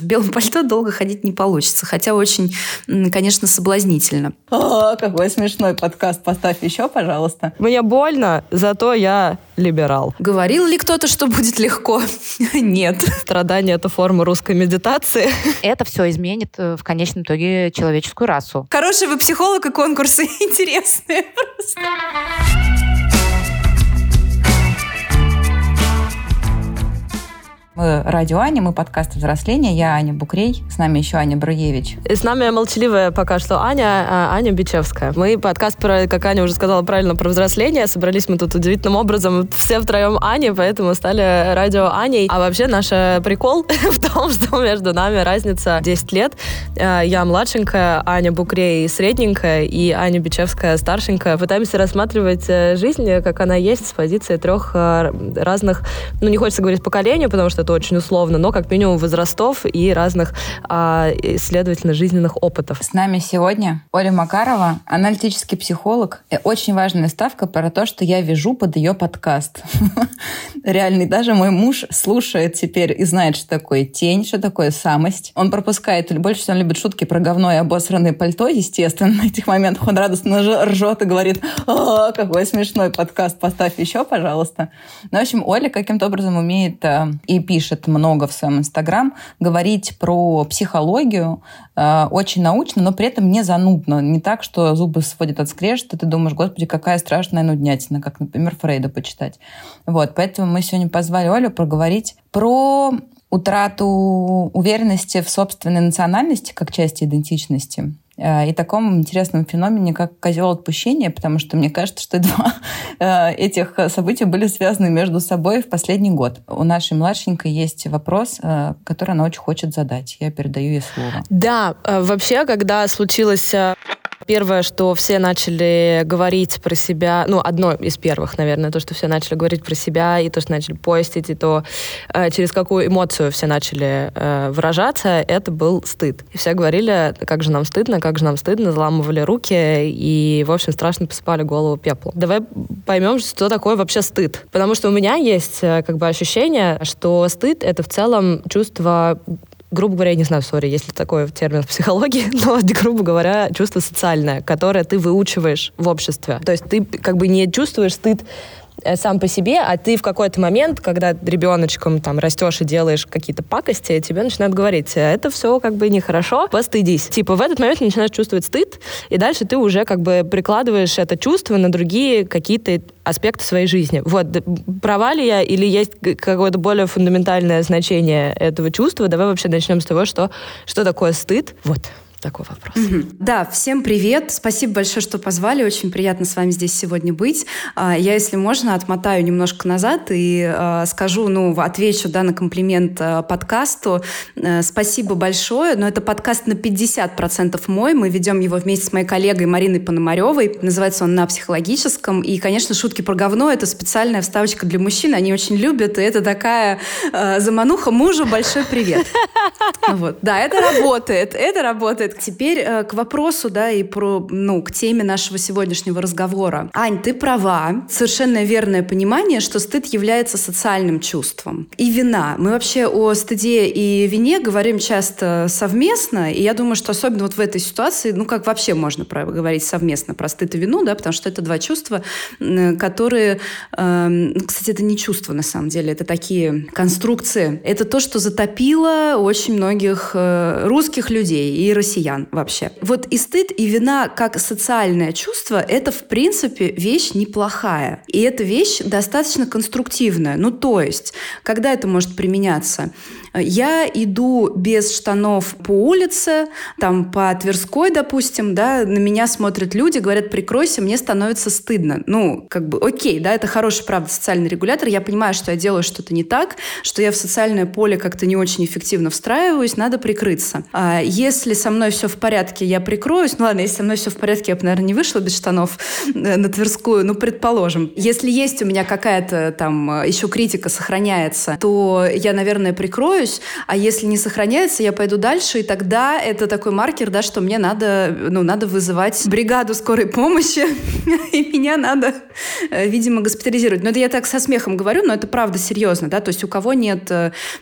В белом пальто долго ходить не получится, хотя очень, конечно, соблазнительно. О, какой смешной подкаст. Поставь еще, пожалуйста. Мне больно, зато я либерал. Говорил ли кто-то, что будет легко? Нет. Страдание — это форма русской медитации. Это все изменит э, в конечном итоге человеческую расу. Хороший вы психолог, и конкурсы интересные просто. Мы радио Аня, мы подкаст «Взросление». Я Аня Букрей, с нами еще Аня Бруевич. И с нами молчаливая пока что Аня, а Аня Бичевская. Мы подкаст, про, как Аня уже сказала правильно, про взросление. Собрались мы тут удивительным образом все втроем Ани, поэтому стали радио Аней. А вообще наш прикол в том, что между нами разница 10 лет. Э, я младшенькая, Аня Букрей средненькая и Аня Бичевская старшенькая. Пытаемся рассматривать э, жизнь, как она есть, с позиции трех э, разных, ну не хочется говорить поколений, потому что это очень условно, но как минимум возрастов и разных, а, следовательно, жизненных опытов. С нами сегодня Оля Макарова, аналитический психолог. И очень важная ставка про то, что я вяжу под ее подкаст. Реальный. Даже мой муж слушает теперь и знает, что такое тень, что такое самость. Он пропускает, больше всего он любит шутки про говно и обосранное пальто, естественно. На этих моментах он радостно ржет и говорит, о, какой смешной подкаст, поставь еще, пожалуйста. Ну, в общем, Оля каким-то образом умеет э, и пишет пишет много в своем Инстаграм, говорить про психологию э, очень научно, но при этом не занудно. Не так, что зубы сводят от скрежета, ты думаешь, господи, какая страшная нуднятина, как, например, Фрейда почитать. Вот, поэтому мы сегодня позвали Олю проговорить про утрату уверенности в собственной национальности как части идентичности и таком интересном феномене, как козел отпущения, потому что мне кажется, что два э, этих события были связаны между собой в последний год. У нашей младшенькой есть вопрос, э, который она очень хочет задать. Я передаю ей слово. Да, вообще, когда случилось Первое, что все начали говорить про себя, ну, одно из первых, наверное, то, что все начали говорить про себя, и то, что начали постить, и то, э, через какую эмоцию все начали э, выражаться, это был стыд. И все говорили, как же нам стыдно, как же нам стыдно, заламывали руки и, в общем, страшно посыпали голову пеплом. Давай поймем, что такое вообще стыд. Потому что у меня есть э, как бы ощущение, что стыд — это в целом чувство грубо говоря, я не знаю, сори, есть ли такой термин в психологии, но, грубо говоря, чувство социальное, которое ты выучиваешь в обществе. То есть ты как бы не чувствуешь стыд сам по себе, а ты в какой-то момент, когда ребеночком там растешь и делаешь какие-то пакости, тебе начинают говорить, «Э, это все как бы нехорошо, постыдись. Типа в этот момент начинаешь чувствовать стыд, и дальше ты уже как бы прикладываешь это чувство на другие какие-то аспекты своей жизни. Вот, права ли я или есть какое-то более фундаментальное значение этого чувства? Давай вообще начнем с того, что, что такое стыд. Вот такой вопрос. Угу. Да, всем привет. Спасибо большое, что позвали. Очень приятно с вами здесь сегодня быть. А, я, если можно, отмотаю немножко назад и а, скажу, ну, отвечу да, на комплимент а, подкасту. Э, спасибо большое, но это подкаст на 50% мой. Мы ведем его вместе с моей коллегой Мариной Пономаревой. Называется он «На психологическом». И, конечно, шутки про говно — это специальная вставочка для мужчин. Они очень любят, и это такая замануха мужу. Большой привет. Вот. Да, это работает. Это работает работает. Теперь э, к вопросу, да, и про, ну, к теме нашего сегодняшнего разговора. Ань, ты права. Совершенно верное понимание, что стыд является социальным чувством. И вина. Мы вообще о стыде и вине говорим часто совместно, и я думаю, что особенно вот в этой ситуации, ну, как вообще можно говорить совместно про стыд и вину, да, потому что это два чувства, которые, э, кстати, это не чувства на самом деле, это такие конструкции. Это то, что затопило очень многих э, русских людей и россиян россиян вообще. Вот и стыд, и вина как социальное чувство — это, в принципе, вещь неплохая. И эта вещь достаточно конструктивная. Ну, то есть, когда это может применяться? Я иду без штанов по улице, там по Тверской, допустим, да, на меня смотрят люди, говорят, прикройся, мне становится стыдно. Ну, как бы, окей, да, это хороший, правда, социальный регулятор. Я понимаю, что я делаю что-то не так, что я в социальное поле как-то не очень эффективно встраиваюсь, надо прикрыться. А если со мной мной все в порядке, я прикроюсь. Ну ладно, если со мной все в порядке, я бы, наверное, не вышла без штанов э, на Тверскую, ну, предположим. Если есть у меня какая-то там э, еще критика сохраняется, то я, наверное, прикроюсь, а если не сохраняется, я пойду дальше, и тогда это такой маркер, да, что мне надо, ну, надо вызывать бригаду скорой помощи, и меня надо, э, видимо, госпитализировать. Но это я так со смехом говорю, но это правда серьезно, да, то есть у кого нет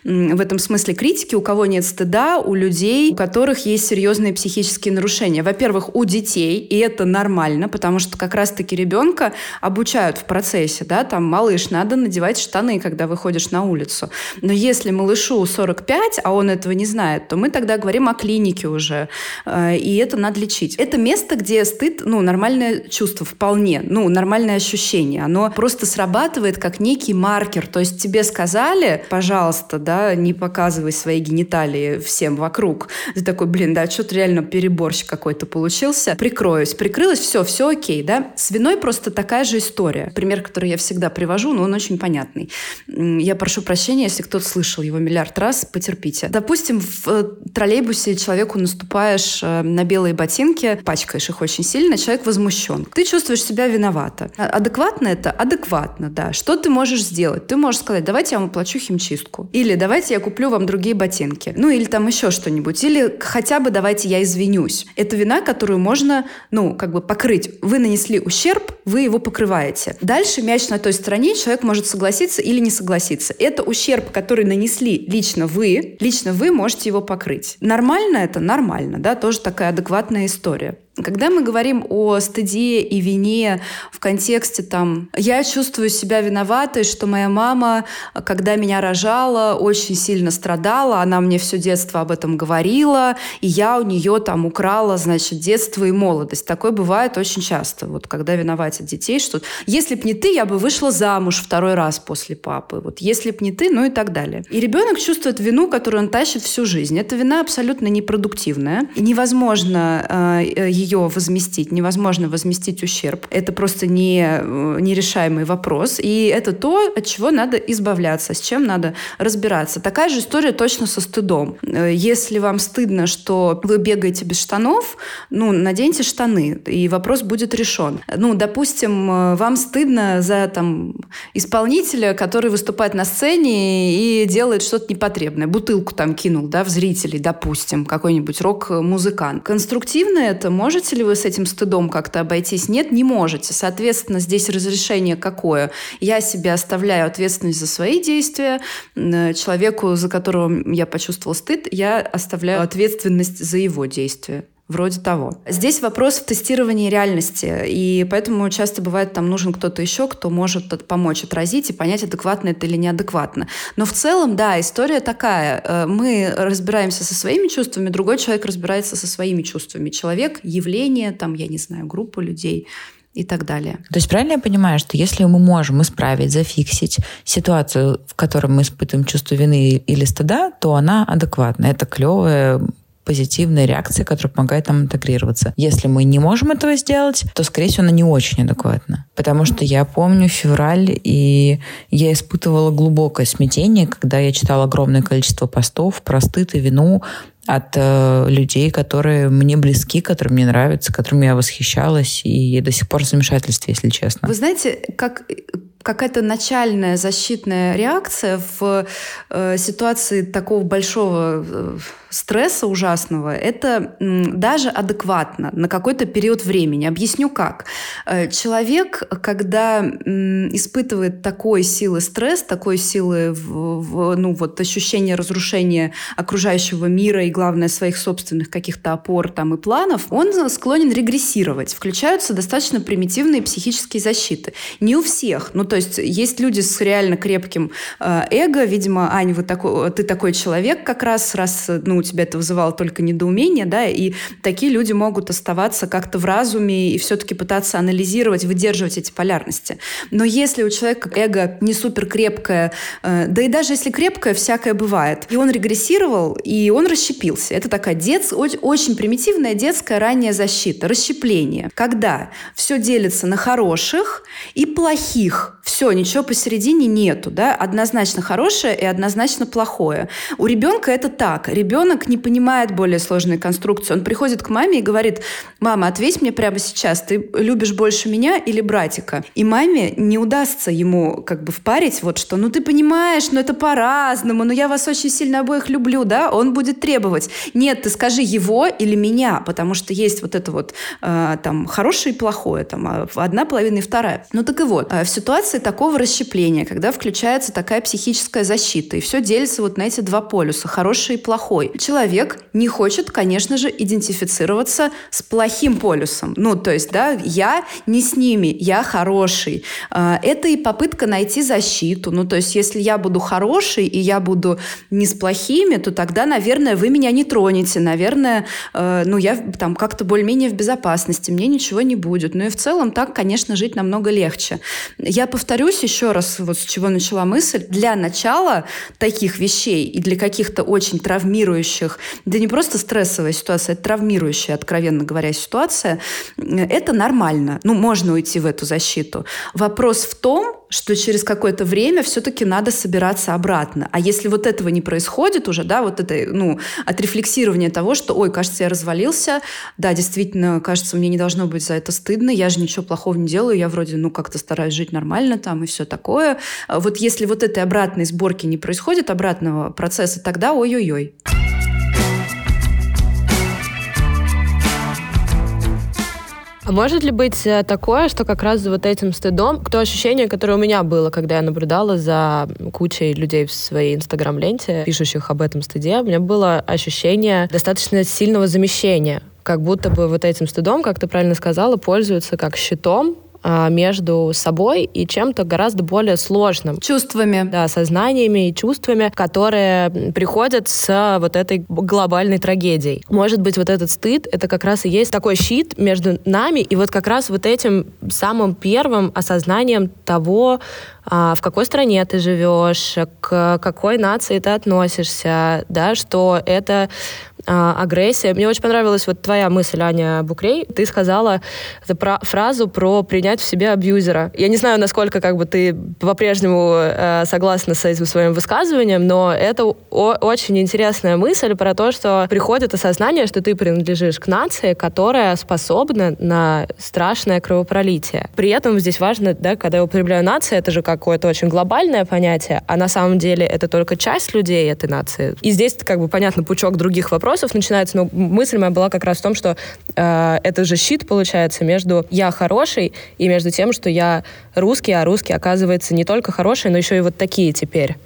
в этом смысле критики, у кого нет стыда, у людей, у которых есть серьезные психические нарушения. Во-первых, у детей, и это нормально, потому что как раз-таки ребенка обучают в процессе, да, там, малыш, надо надевать штаны, когда выходишь на улицу. Но если малышу 45, а он этого не знает, то мы тогда говорим о клинике уже, э, и это надо лечить. Это место, где стыд, ну, нормальное чувство вполне, ну, нормальное ощущение. Оно просто срабатывает как некий маркер. То есть тебе сказали, пожалуйста, да, не показывай свои гениталии всем вокруг. Ты такой, блин, да, что-то реально переборщик какой-то получился. Прикроюсь. Прикрылась, все, все окей, да. С виной просто такая же история. Пример, который я всегда привожу, но он очень понятный. Я прошу прощения, если кто-то слышал его миллиард раз, потерпите. Допустим, в э, троллейбусе человеку наступаешь э, на белые ботинки, пачкаешь их очень сильно, человек возмущен. Ты чувствуешь себя виновата. А, адекватно это? Адекватно, да. Что ты можешь сделать? Ты можешь сказать, давайте я вам оплачу химчистку. Или давайте я куплю вам другие ботинки. Ну, или там еще что-нибудь. Или хотя бы давайте я извинюсь. Это вина, которую можно, ну, как бы покрыть. Вы нанесли ущерб, вы его покрываете. Дальше мяч на той стороне, человек может согласиться или не согласиться. Это ущерб, который нанесли лично вы, лично вы можете его покрыть. Нормально это? Нормально, да, тоже такая адекватная история. Когда мы говорим о стыде и вине в контексте там «я чувствую себя виноватой, что моя мама, когда меня рожала, очень сильно страдала, она мне все детство об этом говорила, и я у нее там украла, значит, детство и молодость». Такое бывает очень часто, вот когда виноватят детей, что «если б не ты, я бы вышла замуж второй раз после папы», вот «если б не ты», ну и так далее. И ребенок чувствует вину, которую он тащит всю жизнь. Эта вина абсолютно непродуктивная. И невозможно э, ее возместить, невозможно возместить ущерб. Это просто не, э, нерешаемый вопрос. И это то, от чего надо избавляться, с чем надо разбираться. Такая же история точно со стыдом. Э, если вам стыдно, что вы бегаете без штанов, ну, наденьте штаны, и вопрос будет решен. Ну, допустим, э, вам стыдно за там, исполнителя, который выступает на сцене и делает что-то непотребное. Бутылку там кинул да, в зрителей, допустим, какой-нибудь рок-музыкант. Конструктивно это может Можете ли вы с этим стыдом как-то обойтись? Нет, не можете. Соответственно, здесь разрешение какое? Я себе оставляю ответственность за свои действия. Человеку, за которого я почувствовал стыд, я оставляю ответственность за его действия. Вроде того. Здесь вопрос в тестировании реальности, и поэтому часто бывает, там нужен кто-то еще, кто может помочь отразить и понять, адекватно это или неадекватно. Но в целом, да, история такая. Э, мы разбираемся со своими чувствами, другой человек разбирается со своими чувствами. Человек, явление, там, я не знаю, группа людей и так далее. То есть правильно я понимаю, что если мы можем исправить, зафиксить ситуацию, в которой мы испытываем чувство вины или стыда, то она адекватна. Это клевая позитивная реакция, которая помогает нам интегрироваться. Если мы не можем этого сделать, то, скорее всего, она не очень адекватна. Потому что я помню февраль, и я испытывала глубокое смятение, когда я читала огромное количество постов про стыд и вину от э, людей, которые мне близки, которые мне нравятся, которыми я восхищалась, и до сих пор в замешательстве, если честно. Вы знаете, как какая-то начальная защитная реакция в э, ситуации такого большого э, стресса ужасного, это даже адекватно на какой-то период времени. Объясню как. Э, человек, когда испытывает такой силы стресс, такой силы в, в, ну, вот, ощущение разрушения окружающего мира и, главное, своих собственных каких-то опор там, и планов, он склонен регрессировать. Включаются достаточно примитивные психические защиты. Не у всех. Ну, то есть есть люди с реально крепким э, эго. Видимо, Ань, вы такой, ты такой человек как раз, раз ну, тебя это вызывало только недоумение, да, и такие люди могут оставаться как-то в разуме и все-таки пытаться анализировать, выдерживать эти полярности. Но если у человека эго не супер крепкое, э, да и даже если крепкое, всякое бывает, и он регрессировал, и он расщепился, расщепился. Это такая дет... очень примитивная детская ранняя защита, расщепление. Когда все делится на хороших и плохих. Все, ничего посередине нету. Да? Однозначно хорошее и однозначно плохое. У ребенка это так. Ребенок не понимает более сложные конструкции. Он приходит к маме и говорит, мама, ответь мне прямо сейчас, ты любишь больше меня или братика? И маме не удастся ему как бы впарить вот что, ну ты понимаешь, ну это по-разному, ну я вас очень сильно обоих люблю, да? Он будет требовать, нет, ты скажи его или меня, потому что есть вот это вот э, там хорошее и плохое, там а одна половина и вторая. Ну так и вот, э, в ситуации такого расщепления, когда включается такая психическая защита, и все делится вот на эти два полюса, хороший и плохой, человек не хочет, конечно же, идентифицироваться с плохим полюсом. Ну, то есть, да, я не с ними, я хороший. А, это и попытка найти защиту. Ну, то есть, если я буду хороший, и я буду не с плохими, то тогда, наверное, вы меня не тронете. Наверное, э, ну, я там как-то более-менее в безопасности, мне ничего не будет. Ну и в целом так, конечно, жить намного легче. Я повторюсь еще раз, вот с чего начала мысль. Для начала таких вещей и для каких-то очень травмирующих, да не просто стрессовая ситуация, это травмирующая, откровенно говоря, ситуация, это нормально. Ну, можно уйти в эту защиту. Вопрос в том, что через какое-то время все-таки надо собираться обратно. А если вот этого не происходит уже, да, вот это, ну, отрефлексирование того, что, ой, кажется, я развалился, да, действительно, кажется, мне не должно быть за это стыдно, я же ничего плохого не делаю, я вроде, ну, как-то стараюсь жить нормально там и все такое. Вот если вот этой обратной сборки не происходит, обратного процесса, тогда ой-ой-ой. А может ли быть э, такое, что как раз вот этим стыдом, то ощущение, которое у меня было, когда я наблюдала за кучей людей в своей инстаграм-ленте, пишущих об этом стыде, у меня было ощущение достаточно сильного замещения. Как будто бы вот этим стыдом, как ты правильно сказала, пользуются как щитом между собой и чем-то гораздо более сложным. Чувствами. Да, сознаниями и чувствами, которые приходят с вот этой глобальной трагедией. Может быть, вот этот стыд — это как раз и есть такой щит между нами и вот как раз вот этим самым первым осознанием того, а, в какой стране ты живешь, к какой нации ты относишься, да, что это а, агрессия. Мне очень понравилась вот твоя мысль, Аня Букрей. Ты сказала про, фразу про принять в себе абьюзера. Я не знаю, насколько как бы ты по-прежнему э, согласна с этим своим высказыванием, но это очень интересная мысль про то, что приходит осознание, что ты принадлежишь к нации, которая способна на страшное кровопролитие. При этом здесь важно, да, когда я употребляю нация, это же какое-то очень глобальное понятие, а на самом деле это только часть людей этой нации. И здесь как бы понятно пучок других вопросов, вопросов начинается, но мысль моя была как раз в том, что э, это же щит получается между я хороший и между тем, что я русский, а русский оказывается не только хороший, но еще и вот такие теперь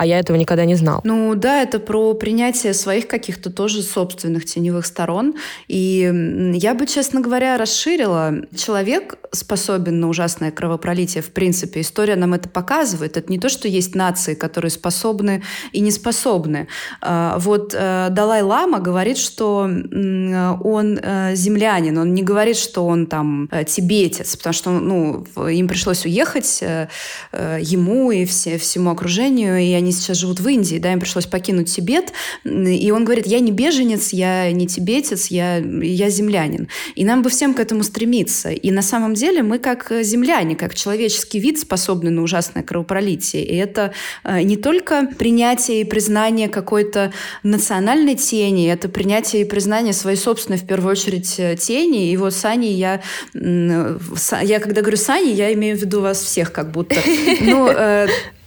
а я этого никогда не знал. Ну да, это про принятие своих каких-то тоже собственных теневых сторон. И я бы, честно говоря, расширила. Человек способен на ужасное кровопролитие, в принципе. История нам это показывает. Это не то, что есть нации, которые способны и не способны. А, вот э, Далай-Лама говорит, что он э, землянин, он не говорит, что он там э, тибетец, потому что ну, им пришлось уехать, ему и все, всему окружению, и они сейчас живут в Индии, да, им пришлось покинуть Тибет, и он говорит, я не беженец, я не тибетец, я, я землянин. И нам бы всем к этому стремиться. И на самом деле мы как земляне, как человеческий вид способны на ужасное кровопролитие. И это э, не только принятие и признание какой-то национальной тени, это принятие и признание своей собственной, в первую очередь, э, тени. И вот с Аней я... Я когда говорю с Аней, я имею в виду вас всех как будто. Ну,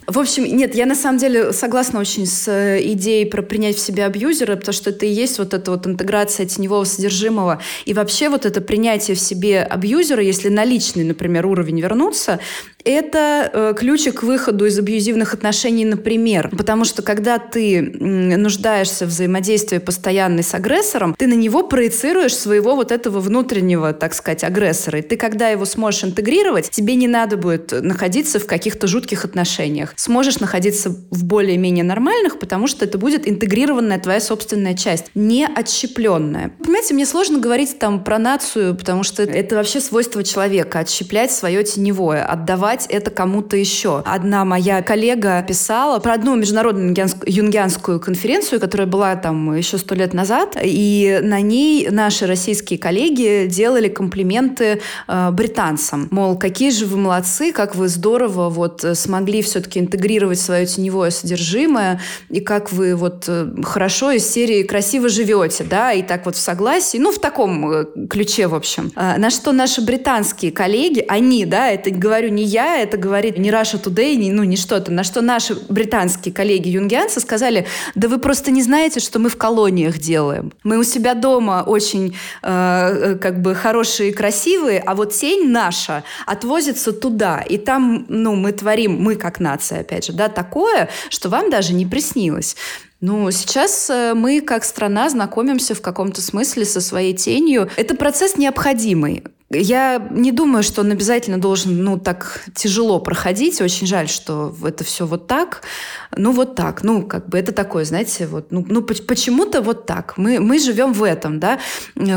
в общем, нет, я на самом деле согласна очень с э, идеей про принять в себя абьюзера, потому что это и есть вот эта вот интеграция теневого содержимого. И вообще вот это принятие в себе абьюзера, если на личный, например, уровень вернуться, это э, ключик к выходу из абьюзивных отношений, например. Потому что когда ты нуждаешься в взаимодействии постоянной с агрессором, ты на него проецируешь своего вот этого внутреннего, так сказать, агрессора. И ты, когда его сможешь интегрировать, тебе не надо будет находиться в каких-то жутких отношениях. Сможешь находиться в более-менее нормальных, потому что это будет интегрированная твоя собственная часть, не отщепленная. Понимаете, мне сложно говорить там про нацию, потому что это вообще свойство человека, отщеплять свое теневое, отдавать передавать это кому-то еще. Одна моя коллега писала про одну международную юнгианскую конференцию, которая была там еще сто лет назад, и на ней наши российские коллеги делали комплименты э, британцам. Мол, какие же вы молодцы, как вы здорово вот смогли все-таки интегрировать свое теневое содержимое, и как вы вот э, хорошо из серии «красиво живете», да, и так вот в согласии, ну, в таком э, ключе, в общем. А, на что наши британские коллеги, они, да, это говорю не я, это говорит не Russia Today, не, ну, не что-то, на что наши британские коллеги юнгианцы сказали, да вы просто не знаете, что мы в колониях делаем. Мы у себя дома очень э, э как бы хорошие и красивые, а вот тень наша отвозится туда, и там, ну, мы творим, мы как нация, опять же, да, такое, что вам даже не приснилось. Ну, сейчас э, мы, как страна, знакомимся в каком-то смысле со своей тенью. Это процесс необходимый. Я не думаю, что он обязательно должен, ну, так тяжело проходить. Очень жаль, что это все вот так. Ну, вот так. Ну, как бы это такое, знаете, вот, ну, ну почему-то вот так. Мы, мы живем в этом, да.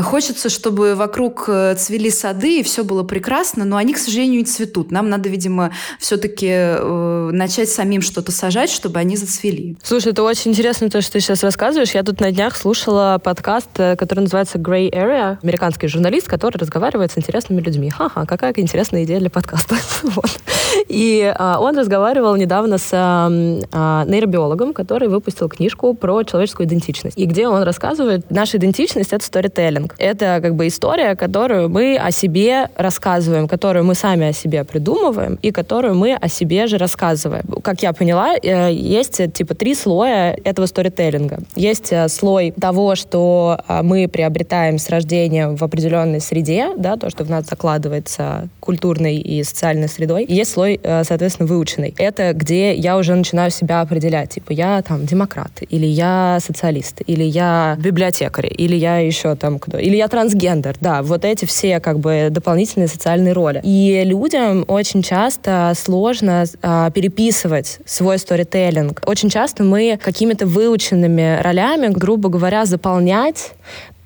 Хочется, чтобы вокруг э, цвели сады, и все было прекрасно, но они, к сожалению, не цветут. Нам надо, видимо, все-таки э, начать самим что-то сажать, чтобы они зацвели. Слушай, это очень интересно то, что ты сейчас рассказываешь. Я тут на днях слушала подкаст, э, который называется Gray Area. Американский журналист, который разговаривает с интересными людьми. Ха-ха, какая интересная идея для подкаста. вот. И а, он разговаривал недавно с а, нейробиологом, который выпустил книжку про человеческую идентичность. И где он рассказывает, наша идентичность — это сторителлинг. Это как бы история, которую мы о себе рассказываем, которую мы сами о себе придумываем и которую мы о себе же рассказываем. Как я поняла, э, есть типа три слоя этого сторителлинга. Есть э, слой того, что а, мы приобретаем с рождения в определенной среде, да, то, что в нас закладывается культурной и социальной средой. И есть слой, э, соответственно, выученный. Это где я уже начинаю себя определять. Типа, я там демократ, или я социалист, или я библиотекарь, или я еще там кто, или я трансгендер. Да, вот эти все как бы дополнительные социальные роли. И людям очень часто сложно а, переписывать свой сторителлинг. Очень часто мы какими-то выученными ролями, грубо говоря, заполнять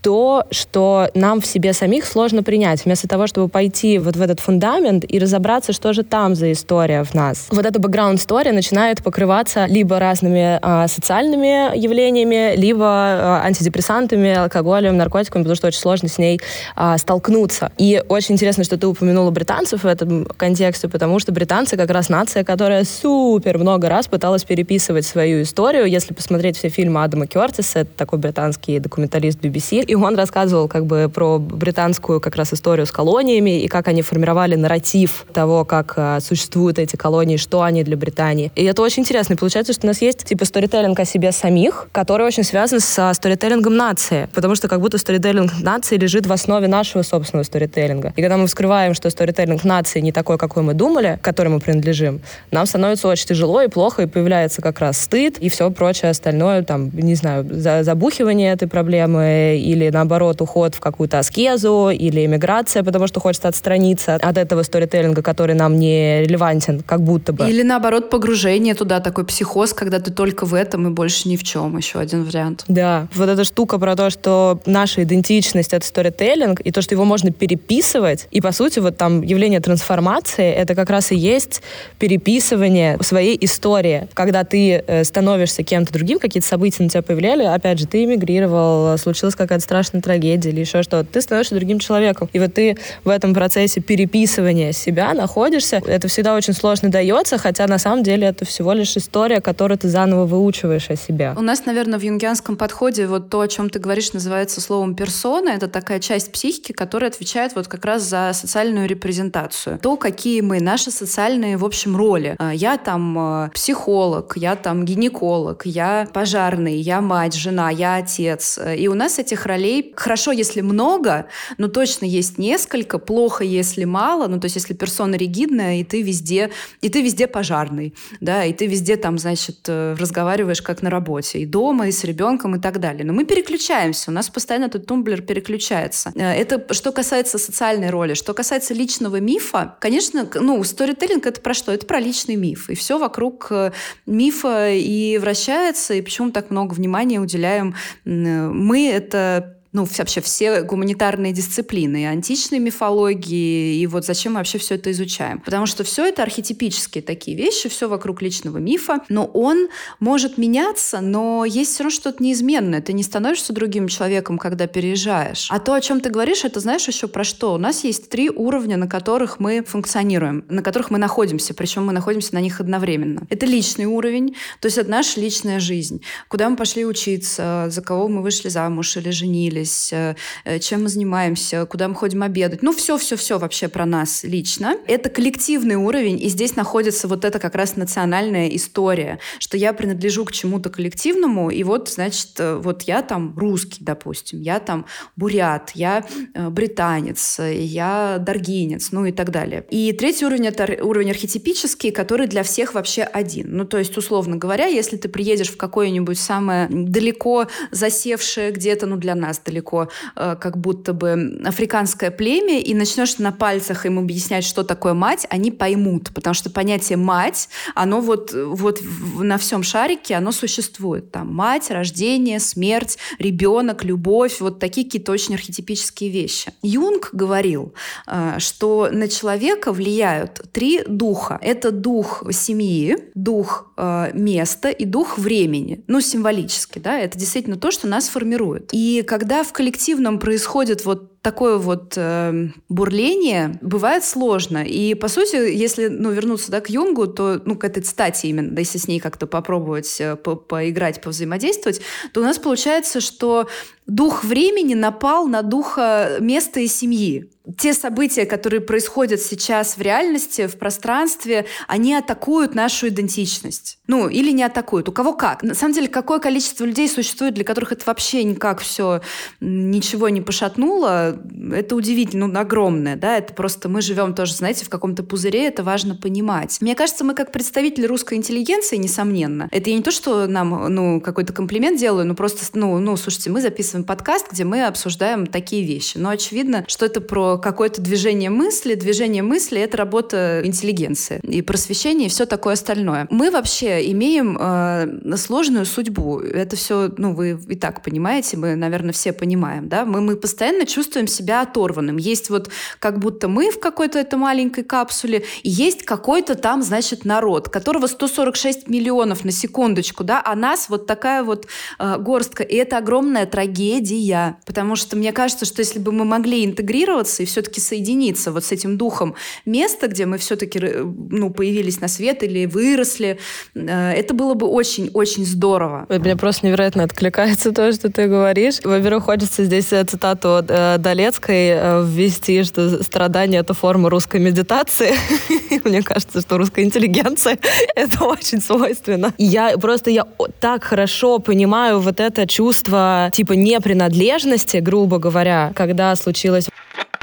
то, что нам в себе самих сложно принять, вместо того, чтобы пойти вот в этот фундамент и разобраться, что же там за история в нас. Вот эта бэкграунд-история начинает покрываться либо разными а, социальными явлениями, либо а, антидепрессантами, алкоголем, наркотиками, потому что очень сложно с ней а, столкнуться. И очень интересно, что ты упомянула британцев в этом контексте, потому что британцы как раз нация, которая супер много раз пыталась переписывать свою историю. Если посмотреть все фильмы Адама Кертиса, это такой британский документалист BBC, и он рассказывал как бы про британскую как раз историю с колониями и как они формировали нарратив того, как э, существуют эти колонии, что они для Британии. И это очень интересно. И получается, что у нас есть типа сторителлинг о себе самих, который очень связан с сторителлингом нации. Потому что как будто сторителлинг нации лежит в основе нашего собственного сторителлинга. И когда мы вскрываем, что сторителлинг нации не такой, какой мы думали, к которой мы принадлежим, нам становится очень тяжело и плохо, и появляется как раз стыд и все прочее остальное, там, не знаю, забухивание этой проблемы или или наоборот уход в какую-то аскезу, или эмиграция, потому что хочется отстраниться от этого сторителлинга, который нам не релевантен, как будто бы. Или наоборот погружение туда, такой психоз, когда ты только в этом и больше ни в чем, еще один вариант. Да, вот эта штука про то, что наша идентичность — это сторителлинг, и то, что его можно переписывать, и по сути вот там явление трансформации — это как раз и есть переписывание своей истории, когда ты э, становишься кем-то другим, какие-то события на тебя повлияли, опять же, ты эмигрировал, случилась какая-то страшной трагедии или еще что-то, ты становишься другим человеком. И вот ты в этом процессе переписывания себя находишься. Это всегда очень сложно дается, хотя на самом деле это всего лишь история, которую ты заново выучиваешь о себе. У нас, наверное, в юнгианском подходе вот то, о чем ты говоришь, называется словом персона. Это такая часть психики, которая отвечает вот как раз за социальную репрезентацию. То, какие мы, наши социальные, в общем, роли. А, я там а, психолог, я там гинеколог, я пожарный, я мать, жена, я отец. И у нас этих ролей ролей хорошо, если много, но точно есть несколько, плохо, если мало, ну, то есть если персона ригидная, и ты везде, и ты везде пожарный, да, и ты везде там, значит, э, разговариваешь как на работе, и дома, и с ребенком, и так далее. Но мы переключаемся, у нас постоянно этот тумблер переключается. Э, это что касается социальной роли. Что касается личного мифа, конечно, ну, сторителлинг — это про что? Это про личный миф. И все вокруг э, мифа и вращается, и почему так много внимания уделяем мы — это ну, вообще все гуманитарные дисциплины, и античной мифологии, и вот зачем мы вообще все это изучаем. Потому что все это архетипические такие вещи, все вокруг личного мифа, но он может меняться, но есть все равно что-то неизменное. Ты не становишься другим человеком, когда переезжаешь. А то, о чем ты говоришь, это знаешь еще про что? У нас есть три уровня, на которых мы функционируем, на которых мы находимся, причем мы находимся на них одновременно. Это личный уровень, то есть это наша личная жизнь. Куда мы пошли учиться, за кого мы вышли замуж или женились, э, э, чем мы занимаемся, куда мы ходим обедать. Ну, все-все-все вообще про нас лично. Это коллективный уровень, и здесь находится вот эта как раз национальная история, что я принадлежу к чему-то коллективному, и вот, значит, э, вот я там русский, допустим, я там бурят, я британец, я даргинец, ну и так далее. И третий уровень — это уровень архетипический, который для всех вообще один. Ну, то есть, условно говоря, если ты приедешь в какое-нибудь самое далеко засевшее где-то, ну, для нас далеко, э, как будто бы африканское племя, и начнешь на пальцах им объяснять, что такое мать, они поймут, потому что понятие «мать», оно вот, вот на всем шарике, оно существует. Там мать, рождение, смерть, ребенок, любовь, вот такие какие-то очень архетипические вещи. Юнг говорил, э, что на человека влияют три духа. Это дух семьи, дух э, места и дух времени. Ну, символически, да, это действительно то, что нас формирует. И когда в коллективном происходит вот такое вот э, бурление бывает сложно. И, по сути, если ну, вернуться да, к Юнгу, то, ну, к этой стати именно, да, если с ней как-то попробовать э, по поиграть, повзаимодействовать, то у нас получается, что дух времени напал на духа места и семьи те события, которые происходят сейчас в реальности, в пространстве, они атакуют нашу идентичность. Ну, или не атакуют. У кого как. На самом деле, какое количество людей существует, для которых это вообще никак все ничего не пошатнуло, это удивительно, ну, огромное, да, это просто мы живем тоже, знаете, в каком-то пузыре, это важно понимать. Мне кажется, мы как представители русской интеллигенции, несомненно, это я не то, что нам, ну, какой-то комплимент делаю, но просто, ну, ну, слушайте, мы записываем подкаст, где мы обсуждаем такие вещи, но очевидно, что это про какое-то движение мысли. Движение мысли — это работа интеллигенции и просвещение, и все такое остальное. Мы вообще имеем э, сложную судьбу. Это все, ну, вы и так понимаете, мы, наверное, все понимаем, да? Мы, мы постоянно чувствуем себя оторванным. Есть вот как будто мы в какой-то этой маленькой капсуле, и есть какой-то там, значит, народ, которого 146 миллионов на секундочку, да, а нас вот такая вот э, горстка. И это огромная трагедия, потому что мне кажется, что если бы мы могли интегрироваться и все-таки соединиться вот с этим духом места, где мы все-таки ну, появились на свет или выросли, э, это было бы очень-очень здорово. Мне просто невероятно откликается то, что ты говоришь. Во-первых, хочется здесь э, цитату э, Долецкой ввести, что страдание — это форма русской медитации. Мне кажется, что русская интеллигенция — это очень свойственно. Я просто, я так хорошо понимаю вот это чувство типа непринадлежности, грубо говоря, когда случилось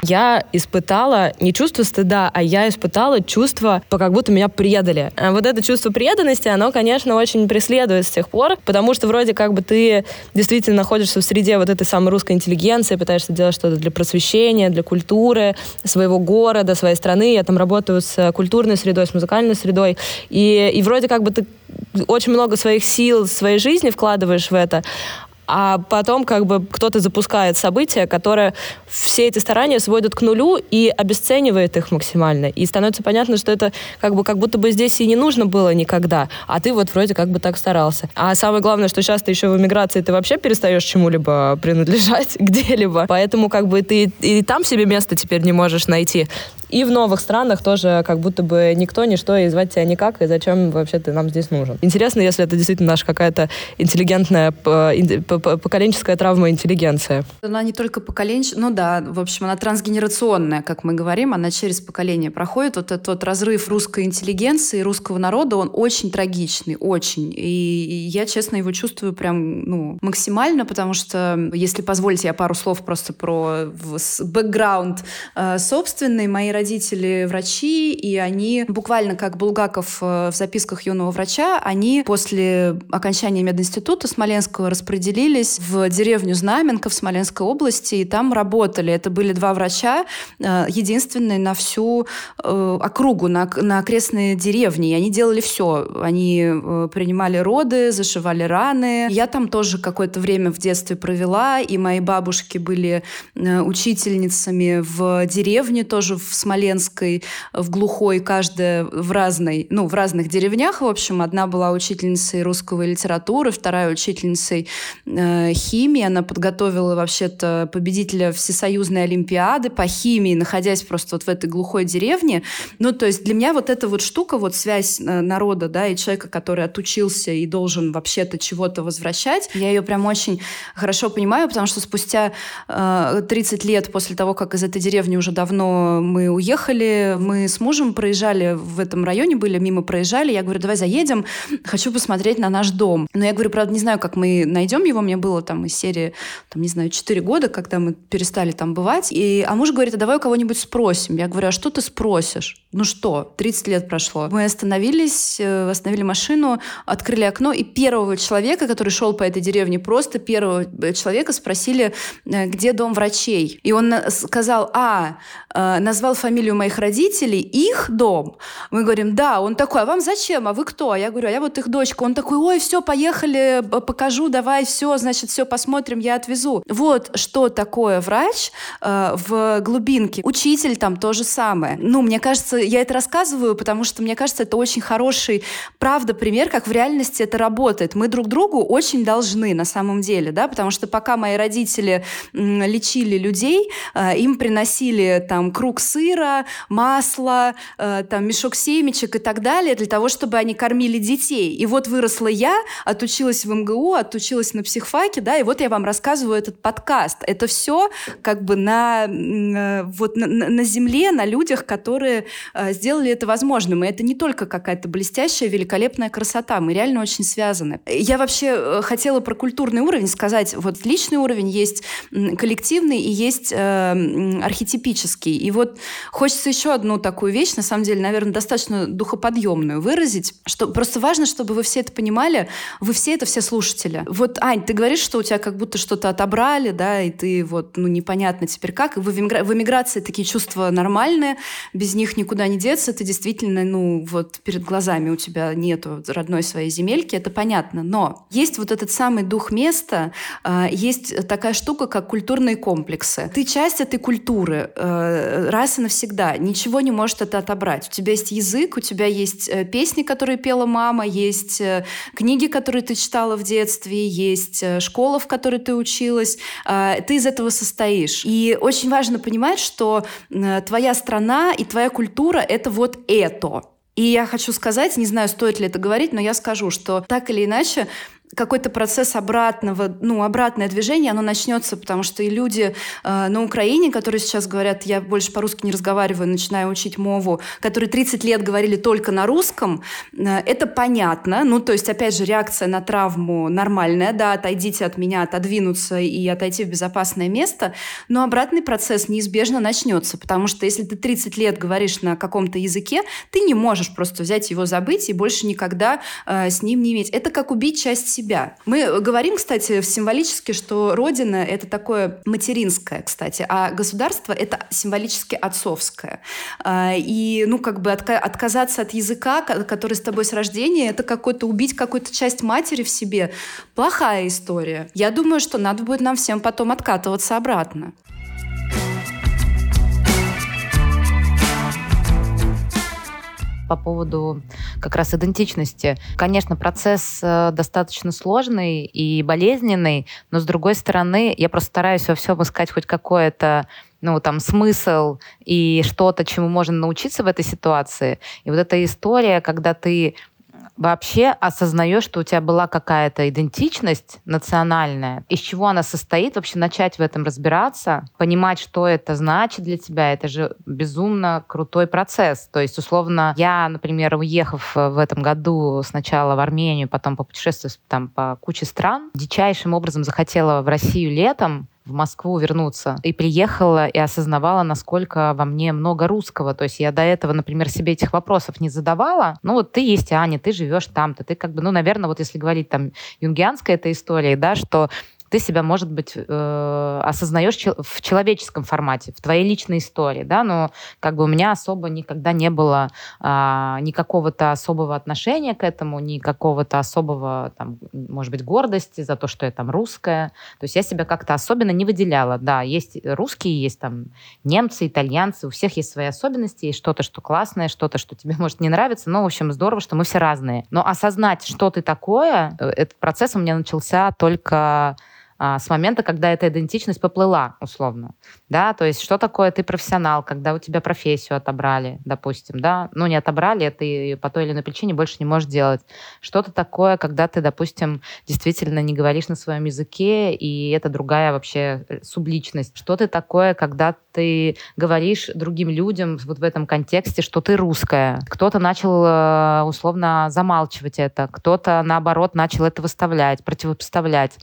я испытала не чувство стыда, а я испытала чувство, как будто меня предали. А вот это чувство преданности, оно, конечно, очень преследует с тех пор, потому что вроде как бы ты действительно находишься в среде вот этой самой русской интеллигенции, пытаешься делать что-то для просвещения, для культуры своего города, своей страны. Я там работаю с культурной средой, с музыкальной средой. И, и вроде как бы ты очень много своих сил, своей жизни вкладываешь в это, а потом как бы кто-то запускает события, которые все эти старания сводят к нулю и обесценивает их максимально. И становится понятно, что это как бы как будто бы здесь и не нужно было никогда, а ты вот вроде как бы так старался. А самое главное, что сейчас ты еще в эмиграции, ты вообще перестаешь чему-либо принадлежать где-либо. Поэтому как бы ты и там себе место теперь не можешь найти. И в новых странах тоже как будто бы никто, ничто, и звать тебя никак, и зачем вообще ты нам здесь нужен. Интересно, если это действительно наша какая-то интеллигентная, поколенческая травма интеллигенция. Она не только поколенческая, ну да, в общем, она трансгенерационная, как мы говорим, она через поколение проходит. Вот этот вот разрыв русской интеллигенции, русского народа, он очень трагичный, очень. И я, честно, его чувствую прям, ну, максимально, потому что, если позволите, я пару слов просто про бэкграунд э, собственный. Мои родители врачи, и они буквально как Булгаков э, в записках юного врача, они после окончания мединститута Смоленского распределились в деревню Знаменка в Смоленской области, и там работали. Это были два врача, э, единственные на всю э, округу, на, на окрестные деревни. И они делали все. Они принимали роды, зашивали раны. Я там тоже какое-то время в детстве провела, и мои бабушки были учительницами в деревне, тоже в Смоленской, в глухой, каждая в разной, ну, в разных деревнях, в общем. Одна была учительницей русского литературы, вторая учительницей э, химии. Она подготовила вообще-то победителя Всесоюзной Олимпиады по химии, находясь просто вот в этой глухой деревне. Ну, то есть для меня вот эта вот штука, вот связь э, народа, да, и человека, который отучился и должен вообще-то чего-то возвращать, я ее прям очень хорошо понимаю, потому что спустя э, 30 лет после того, как из этой деревни уже давно мы уехали, мы с мужем проезжали в этом районе, были мимо проезжали, я говорю, давай заедем, хочу посмотреть на наш дом. Но я говорю, правда, не знаю, как мы найдем его, мне было там из серии, там, не знаю, 4 года, когда мы перестали там бывать. И, а муж говорит, а давай у кого-нибудь спросим. Я говорю, а что ты спросишь? Ну что, 30 лет прошло. Мы остановились, э, остановили машину, открыли окно, и первого человека, который шел по этой деревне, просто первого э, человека спросили, э, где дом врачей. И он сказал, а, назвал фамилию моих родителей, их дом. Мы говорим, да. Он такой, а вам зачем? А вы кто? Я говорю, а я вот их дочка. Он такой, ой, все, поехали, покажу, давай, все, значит, все, посмотрим, я отвезу. Вот что такое врач в глубинке. Учитель там то же самое. Ну, мне кажется, я это рассказываю, потому что мне кажется, это очень хороший, правда, пример, как в реальности это работает. Мы друг другу очень должны на самом деле, да, потому что пока мои родители лечили людей, э, им приносили там круг сыра, масло, э, там мешок семечек и так далее для того, чтобы они кормили детей. И вот выросла я, отучилась в МГУ, отучилась на психфаке, да, и вот я вам рассказываю этот подкаст. Это все как бы на, э, вот на, на земле, на людях, которые Э, сделали это возможным. И это не только какая-то блестящая, великолепная красота. Мы реально очень связаны. Я вообще э, хотела про культурный уровень сказать. Вот личный уровень есть коллективный и есть э, архетипический. И вот хочется еще одну такую вещь, на самом деле, наверное, достаточно духоподъемную выразить, что просто важно, чтобы вы все это понимали, вы все это все слушатели. Вот, Ань, ты говоришь, что у тебя как будто что-то отобрали, да, и ты вот, ну, непонятно теперь как, и в, эмигра... в эмиграции такие чувства нормальные, без них никуда не деться, ты действительно, ну, вот перед глазами у тебя нету родной своей земельки, это понятно. Но есть вот этот самый дух места, э, есть такая штука, как культурные комплексы. Ты часть этой культуры э, раз и навсегда. Ничего не может это отобрать. У тебя есть язык, у тебя есть э, песни, которые пела мама, есть э, книги, которые ты читала в детстве, есть э, школа, в которой ты училась. Э, ты из этого состоишь. И очень важно понимать, что твоя страна и твоя культура — это вот это. И я хочу сказать, не знаю, стоит ли это говорить, но я скажу, что так или иначе какой-то процесс обратного, ну, обратное движение, оно начнется, потому что и люди э, на Украине, которые сейчас говорят, я больше по-русски не разговариваю, начинаю учить мову, которые 30 лет говорили только на русском, э, это понятно. Ну, то есть, опять же, реакция на травму нормальная, да, отойдите от меня, отодвинуться и отойти в безопасное место, но обратный процесс неизбежно начнется, потому что если ты 30 лет говоришь на каком-то языке, ты не можешь просто взять его, забыть и больше никогда э, с ним не иметь. Это как убить часть себя. Мы говорим, кстати, символически, что Родина — это такое материнское, кстати, а государство — это символически отцовское. А, и, ну, как бы отка- отказаться от языка, который с тобой с рождения, это какой-то убить какую-то часть матери в себе. Плохая история. Я думаю, что надо будет нам всем потом откатываться обратно. По поводу как раз идентичности. Конечно, процесс э, достаточно сложный и болезненный, но с другой стороны, я просто стараюсь во всем искать хоть какое-то ну, там, смысл и что-то, чему можно научиться в этой ситуации. И вот эта история, когда ты вообще осознаешь, что у тебя была какая-то идентичность национальная, из чего она состоит, вообще начать в этом разбираться, понимать, что это значит для тебя, это же безумно крутой процесс. То есть, условно, я, например, уехав в этом году сначала в Армению, потом попутешествовав там по куче стран, дичайшим образом захотела в Россию летом, в Москву вернуться. И приехала и осознавала, насколько во мне много русского. То есть я до этого, например, себе этих вопросов не задавала. Ну вот ты есть Аня, ты живешь там-то, ты как бы, ну, наверное, вот если говорить там юнгианская эта история, да, что ты себя, может быть, э, осознаешь в человеческом формате, в твоей личной истории, да, но как бы у меня особо никогда не было э, ни какого-то особого отношения к этому, ни какого-то особого, там, может быть, гордости за то, что я там русская. То есть я себя как-то особенно не выделяла. Да, есть русские, есть там немцы, итальянцы, у всех есть свои особенности, есть что-то, что классное, что-то, что тебе может не нравиться, но, в общем, здорово, что мы все разные. Но осознать, что ты такое, э, этот процесс у меня начался только а, с момента, когда эта идентичность поплыла, условно. Да, то есть что такое ты профессионал, когда у тебя профессию отобрали, допустим, да, ну не отобрали, это и по той или иной причине больше не можешь делать. Что-то такое, когда ты, допустим, действительно не говоришь на своем языке, и это другая вообще э, субличность. Что ты такое, когда ты говоришь другим людям вот в этом контексте, что ты русская. Кто-то начал э, условно замалчивать это, кто-то, наоборот, начал это выставлять, противопоставлять.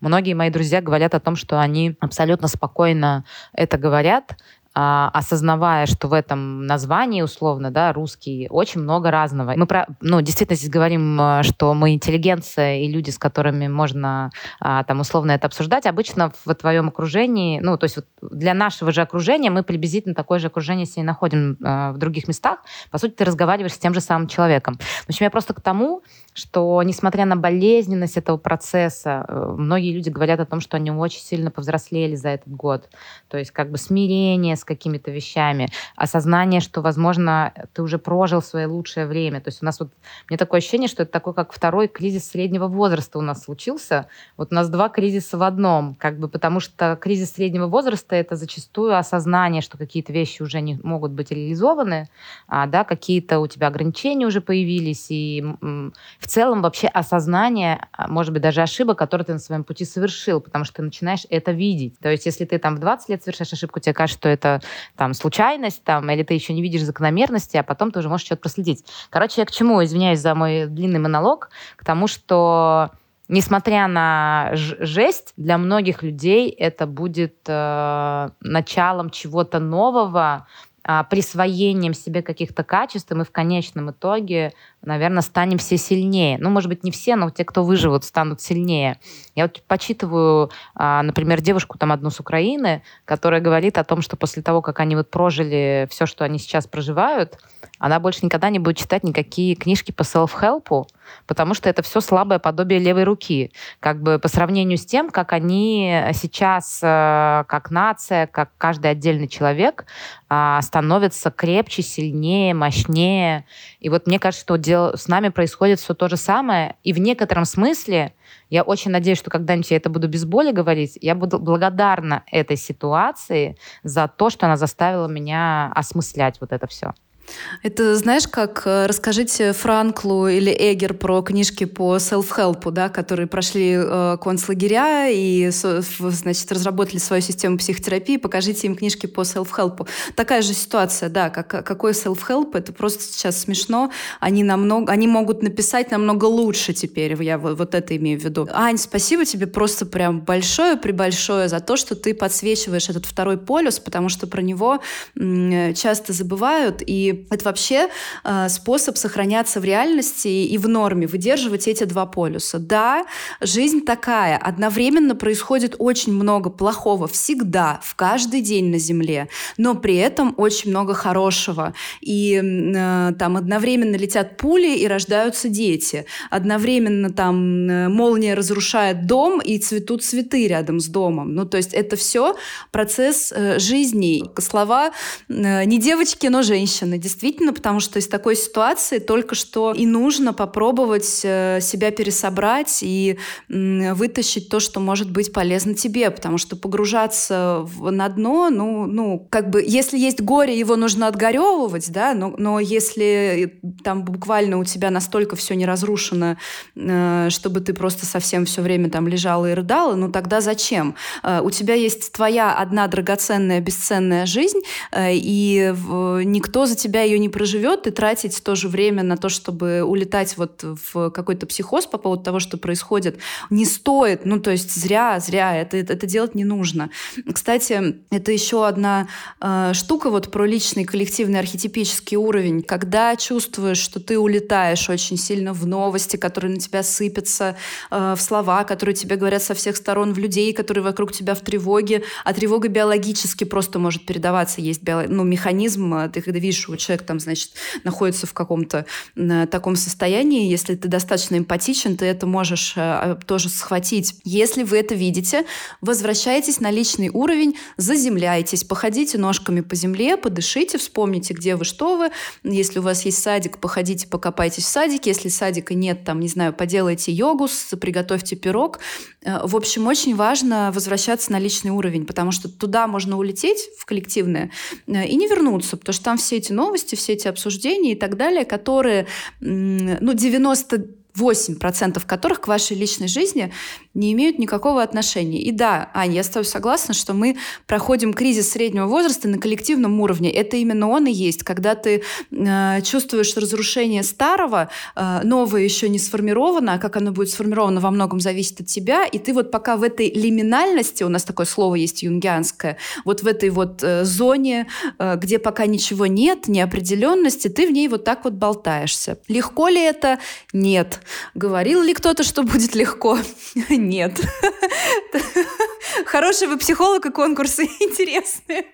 Многие мои друзья говорят о том, что они абсолютно спокойно это говорят, а, осознавая, что в этом названии условно, да, русский, очень много разного. Мы про, ну, действительно здесь говорим, а, что мы интеллигенция и люди, с которыми можно а, там условно это обсуждать. Обычно в твоем окружении, ну, то есть вот для нашего же окружения мы приблизительно такое же окружение себе находим в других местах. По сути, ты разговариваешь с тем же самым человеком. В общем, я просто к тому, что несмотря на болезненность этого процесса, э, многие люди говорят о том, что они очень сильно повзрослели за этот год. То есть как бы смирение с какими-то вещами, осознание, что, возможно, ты уже прожил свое лучшее время. То есть у нас вот, мне такое ощущение, что это такой, как второй кризис среднего возраста у нас случился. Вот у нас два кризиса в одном, как бы, потому что кризис среднего возраста — это зачастую осознание, что какие-то вещи уже не могут быть реализованы, а, да, какие-то у тебя ограничения уже появились, и в целом вообще осознание, а, может быть, даже ошибок, которые ты на своем пути совершил, потому что ты начинаешь это видеть. То есть если ты там в 20 лет совершаешь ошибку, тебе кажется, что это там случайность, там, или ты еще не видишь закономерности, а потом ты уже можешь что-то проследить. Короче, я к чему, извиняюсь за мой длинный монолог, к тому, что несмотря на жесть, для многих людей это будет э, началом чего-то нового, присвоением себе каких-то качеств, и мы в конечном итоге наверное, станем все сильнее. Ну, может быть, не все, но те, кто выживут, станут сильнее. Я вот почитываю, а, например, девушку там одну с Украины, которая говорит о том, что после того, как они вот прожили все, что они сейчас проживают, она больше никогда не будет читать никакие книжки по self-help, потому что это все слабое подобие левой руки. Как бы по сравнению с тем, как они сейчас, э, как нация, как каждый отдельный человек, а, становятся крепче, сильнее, мощнее. И вот мне кажется, что с нами происходит все то же самое. И в некотором смысле я очень надеюсь, что когда-нибудь я это буду без боли говорить, я буду благодарна этой ситуации за то, что она заставила меня осмыслять вот это все. Это знаешь, как э, расскажите Франклу или Эгер про книжки по self-help, да, которые прошли э, концлагеря и, значит, разработали свою систему психотерапии, покажите им книжки по self-help. Такая же ситуация, да, как, какой self-help, это просто сейчас смешно. Они, намного, они могут написать намного лучше теперь, я вот, это имею в виду. Ань, спасибо тебе просто прям большое-пребольшое за то, что ты подсвечиваешь этот второй полюс, потому что про него часто забывают, и это вообще э, способ сохраняться в реальности и в норме, выдерживать эти два полюса. Да, жизнь такая. Одновременно происходит очень много плохого всегда, в каждый день на Земле, но при этом очень много хорошего. И э, там одновременно летят пули и рождаются дети. Одновременно там э, молния разрушает дом и цветут цветы рядом с домом. Ну, то есть это все процесс жизни. Слова не девочки, но женщины действительно, потому что из такой ситуации только что и нужно попробовать э, себя пересобрать и вытащить то, что может быть полезно тебе, потому что погружаться на дно, ну, ну, как бы, если есть горе, его нужно отгоревывать, да, но, но если там буквально у тебя настолько все не разрушено, э, чтобы ты просто совсем все время там лежала и рыдала, ну тогда зачем? Э, у тебя есть твоя одна драгоценная, бесценная жизнь, и никто за тебя тебя ее не проживет, и тратить тоже время на то, чтобы улетать вот в какой-то психоз по поводу того, что происходит, не стоит. Ну, то есть зря, зря. Это, это делать не нужно. Кстати, это еще одна э, штука вот про личный коллективный архетипический уровень. Когда чувствуешь, что ты улетаешь очень сильно в новости, которые на тебя сыпятся, э, в слова, которые тебе говорят со всех сторон, в людей, которые вокруг тебя в тревоге, а тревога биологически просто может передаваться. Есть био, ну, механизм, э, ты когда видишь, что человек там, значит, находится в каком-то э, таком состоянии, если ты достаточно эмпатичен, ты это можешь э, тоже схватить. Если вы это видите, возвращайтесь на личный уровень, заземляйтесь, походите ножками по земле, подышите, вспомните, где вы, что вы. Если у вас есть садик, походите, покопайтесь в садике. Если садика нет, там, не знаю, поделайте йогу, приготовьте пирог. Э, в общем, очень важно возвращаться на личный уровень, потому что туда можно улететь в коллективное и не вернуться, потому что там все эти новости, все эти обсуждения и так далее, которые, ну, 90 8% которых к вашей личной жизни не имеют никакого отношения. И да, Аня, я с тобой согласна, что мы проходим кризис среднего возраста на коллективном уровне. Это именно он и есть, когда ты э, чувствуешь разрушение старого, э, новое еще не сформировано, а как оно будет сформировано во многом зависит от тебя, и ты вот пока в этой лиминальности, у нас такое слово есть юнгианское, вот в этой вот э, зоне, э, где пока ничего нет, неопределенности, ты в ней вот так вот болтаешься. Легко ли это? Нет. Говорил ли кто-то, что будет легко? Нет. Хороший вы психолог и конкурсы интересные.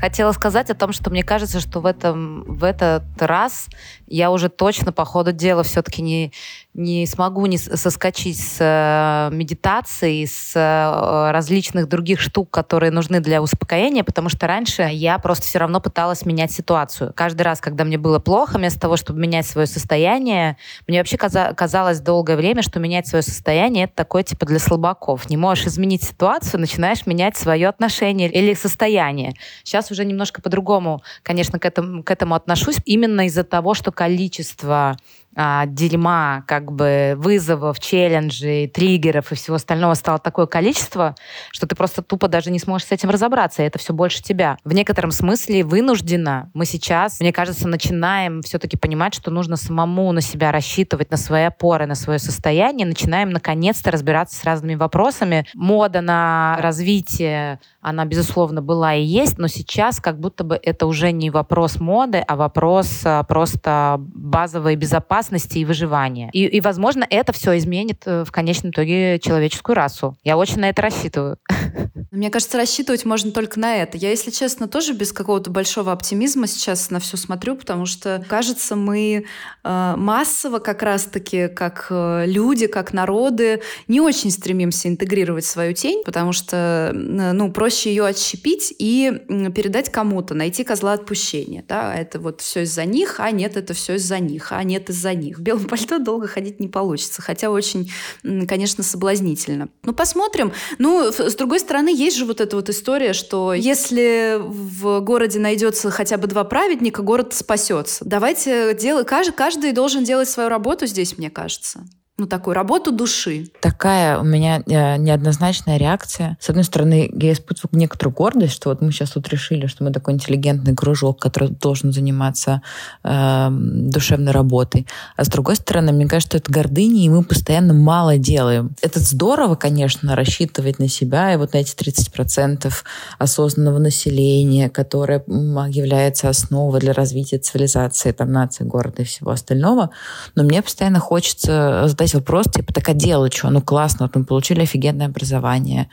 Хотела сказать о том, что мне кажется, что в, этом, в этот раз я уже точно по ходу дела все-таки не, не смогу не соскочить с э, медитации, с э, различных других штук, которые нужны для успокоения, потому что раньше я просто все равно пыталась менять ситуацию. Каждый раз, когда мне было плохо, вместо того, чтобы менять свое состояние, мне вообще казалось долгое время, что менять свое состояние это такое типа для слабаков. Не можешь изменить ситуацию, начинаешь менять свое отношение или состояние. Сейчас уже немножко по-другому, конечно, к этому, к этому отношусь, именно из-за того, что количество а, дерьма, как бы вызовов, челленджей, триггеров и всего остального стало такое количество, что ты просто тупо даже не сможешь с этим разобраться, и это все больше тебя. В некотором смысле вынужденно мы сейчас, мне кажется, начинаем все-таки понимать, что нужно самому на себя рассчитывать, на свои опоры, на свое состояние, начинаем наконец-то разбираться с разными вопросами. Мода на развитие, она, безусловно, была и есть, но сейчас как будто бы это уже не вопрос моды, а вопрос а, просто базовой безопасности безопасности и выживания. И, и, возможно, это все изменит э, в конечном итоге человеческую расу. Я очень на это рассчитываю. Мне кажется, рассчитывать можно только на это. Я, если честно, тоже без какого-то большого оптимизма сейчас на все смотрю, потому что, кажется, мы э, массово как раз-таки, как э, люди, как народы, не очень стремимся интегрировать свою тень, потому что, ну, проще ее отщепить и передать кому-то, найти козла отпущения. Да? Это вот все из-за них, а нет, это все из-за них, а нет, из-за них. В белом пальто долго ходить не получится, хотя очень, конечно, соблазнительно. Ну, посмотрим. Ну, с другой стороны, есть же вот эта вот история, что если в городе найдется хотя бы два праведника, город спасется. Давайте делать, каждый, каждый должен делать свою работу здесь, мне кажется ну, такую работу души. Такая у меня э, неоднозначная реакция. С одной стороны, я испытываю некоторую гордость, что вот мы сейчас тут решили, что мы такой интеллигентный кружок, который должен заниматься э, душевной работой. А с другой стороны, мне кажется, что это гордыня, и мы постоянно мало делаем. Это здорово, конечно, рассчитывать на себя и вот на эти 30% осознанного населения, которое является основой для развития цивилизации, там, нации, города и всего остального. Но мне постоянно хочется задать задать вопрос, типа, так а делать что? Ну, классно, вот мы получили офигенное образование,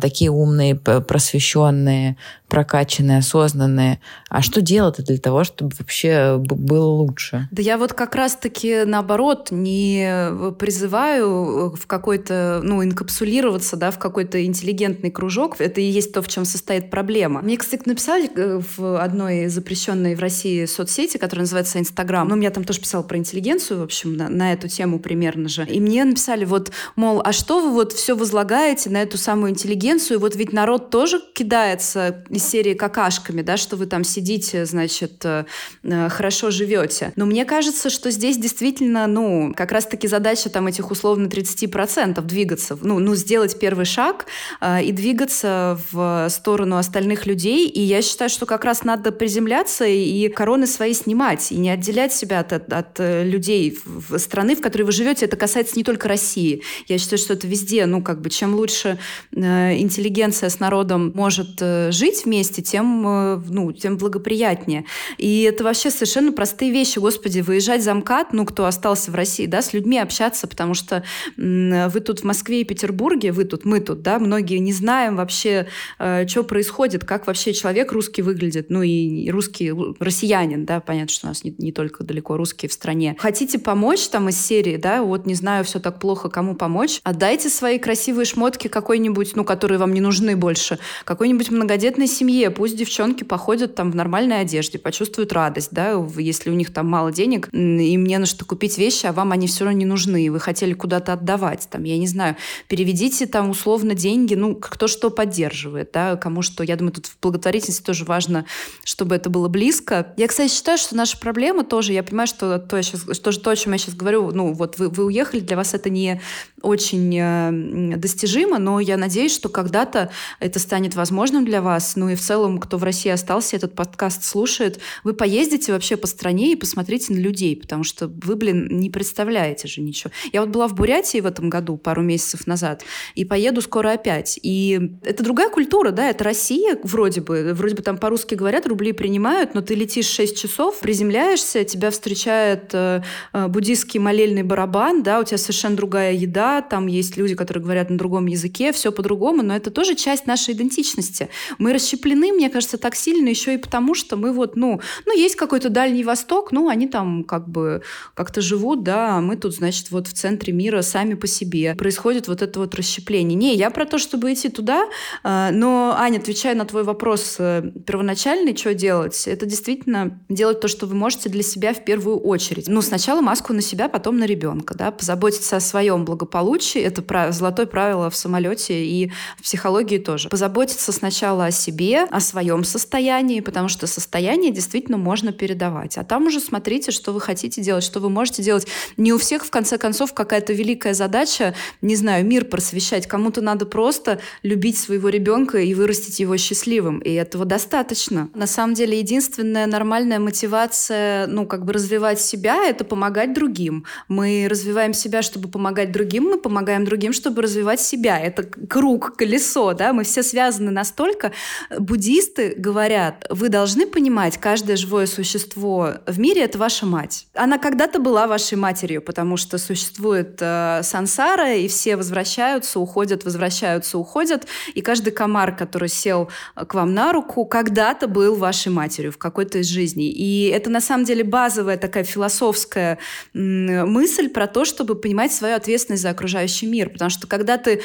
такие умные, просвещенные, прокачанные, осознанные. А что делать для того, чтобы вообще было лучше? Да я вот как раз-таки наоборот не призываю в какой-то, ну, инкапсулироваться, да, в какой-то интеллигентный кружок. Это и есть то, в чем состоит проблема. Мне, кстати, написали э, в одной запрещенной в России соцсети, которая называется Инстаграм. Ну, я там тоже писала про интеллигенцию, в общем, на, на эту тему примерно же. И мне написали вот, мол, а что вы вот все возлагаете на эту самую интеллигенцию? Вот ведь народ тоже кидается из серии какашками, да, что вы там сидите, значит, э, э, хорошо живете. Но мне кажется, что здесь действительно, ну, как раз-таки задача там этих условно 30% двигаться, ну, ну сделать первый шаг э, и двигаться в сторону остальных людей. И я считаю, что как раз надо приземляться и короны свои снимать, и не отделять себя от, от, от э, людей в страны, в которой вы живете. Это касается не только России. Я считаю, что это везде, ну, как бы, чем лучше э, интеллигенция с народом может э, жить вместе, тем, э, ну, тем благоприятнее. И это вообще совершенно простые вещи. Господи, выезжать за МКАД, ну, кто остался в России, да, с людьми общаться, потому что вы тут в Москве и Петербурге, вы тут, мы тут, да, многие не знаем вообще, э, что происходит, как вообще человек русский выглядит, ну, и русский, россиянин, да, понятно, что у нас не, не только далеко русские в стране. Хотите помочь там из серии, да, вот не знаю, все так плохо, кому помочь, отдайте свои красивые шмотки какой-нибудь, ну, которые вам не нужны больше, какой-нибудь многодетной семье, пусть девчонки походят там в нормальной одежде, почувствуют радость, да, если у них там мало денег, им не на что купить вещи, а вам они все равно не нужны, вы хотели куда-то отдавать, там, я не знаю, переведите там условно деньги, ну, кто что поддерживает, да, кому что. Я думаю, тут в благотворительности тоже важно, чтобы это было близко. Я, кстати, считаю, что наша проблема тоже, я понимаю, что то, я сейчас, что, то о чем я сейчас говорю, ну, вот вы, вы уехали, для вас это не очень э, достижимо, но я надеюсь, что когда-то это станет возможным для вас. Ну и в целом, кто в России остался, этот подкаст слушает, вы поездите вообще по стране и посмотрите на людей, потому что вы, блин, не представляете же ничего. Я вот была в Бурятии в этом году, пару месяцев назад, и поеду скоро опять. И это другая культура, да, это Россия вроде бы, вроде бы там по-русски говорят, рубли принимают, но ты летишь 6 часов, приземляешься, тебя встречает э, э, буддийский молельный барабан, да, у тебя совершенно другая еда, там есть люди, которые говорят на другом языке, все по-другому, но это тоже часть нашей идентичности. Мы расщеплены, мне кажется, так сильно еще и потому, что мы вот, ну, ну есть какой-то Дальний Восток, ну, они там как бы как-то живут, да, а мы тут, значит, вот в центре мира сами по себе. Происходит вот это вот расщепление. Не, я про то, чтобы идти туда, а, но, Аня, отвечая на твой вопрос э, первоначальный, что делать, это действительно делать то, что вы можете для себя в первую очередь. Ну, сначала маску на себя, потом на ребенка, да, позаботиться о своем благополучии, это золотое правило в самолете и в психологии тоже. Позаботиться сначала о себе, о своем состоянии, потому что состояние действительно можно передавать. А там уже смотрите, что вы хотите делать, что вы можете делать. Не у всех, в конце концов, какая-то великая задача, не знаю, мир просвещать. Кому-то надо просто любить своего ребенка и вырастить его счастливым. И этого достаточно. На самом деле, единственная нормальная мотивация, ну, как бы развивать себя, это помогать другим. Мы развиваем себя, чтобы помогать другим, мы помогаем другим, чтобы развивать себя. Это круг, колесо, да, мы все связаны настолько. Буддисты говорят, вы должны понимать, каждое живое существо в мире — это ваша мать. Она когда-то была вашей матерью, потому что существует э, сансара, и все возвращаются, уходят, возвращаются, уходят, и каждый комар, который сел к вам на руку, когда-то был вашей матерью в какой-то из жизней. И это на самом деле базовая такая философская мысль про то, чтобы понимать свою ответственность за окружающий мир. Потому что когда ты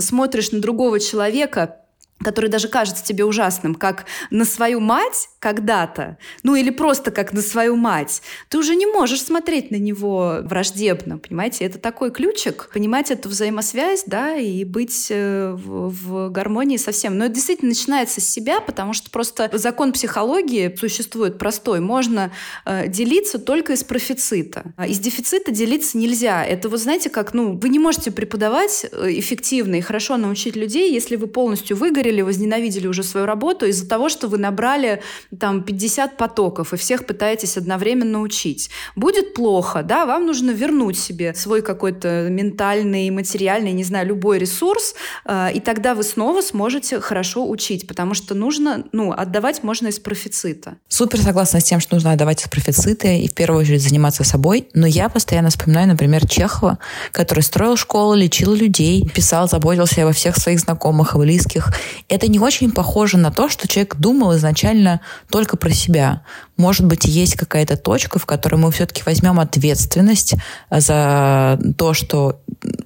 смотришь на другого человека, который даже кажется тебе ужасным, как на свою мать когда-то, ну или просто как на свою мать, ты уже не можешь смотреть на него враждебно, понимаете? Это такой ключик, понимать эту взаимосвязь, да, и быть э, в, в гармонии со всем. Но это действительно начинается с себя, потому что просто закон психологии существует простой. Можно э, делиться только из профицита. А из дефицита делиться нельзя. Это вот знаете, как, ну, вы не можете преподавать э, эффективно и хорошо научить людей, если вы полностью выгорели или возненавидели уже свою работу из-за того, что вы набрали там 50 потоков и всех пытаетесь одновременно учить. Будет плохо, да, вам нужно вернуть себе свой какой-то ментальный, материальный, не знаю, любой ресурс, э, и тогда вы снова сможете хорошо учить, потому что нужно, ну, отдавать можно из профицита. Супер согласна с тем, что нужно отдавать из профицита и в первую очередь заниматься собой, но я постоянно вспоминаю, например, Чехова, который строил школу, лечил людей, писал, заботился обо всех своих знакомых и близких, это не очень похоже на то, что человек думал изначально только про себя. Может быть, есть какая-то точка, в которой мы все-таки возьмем ответственность за то, что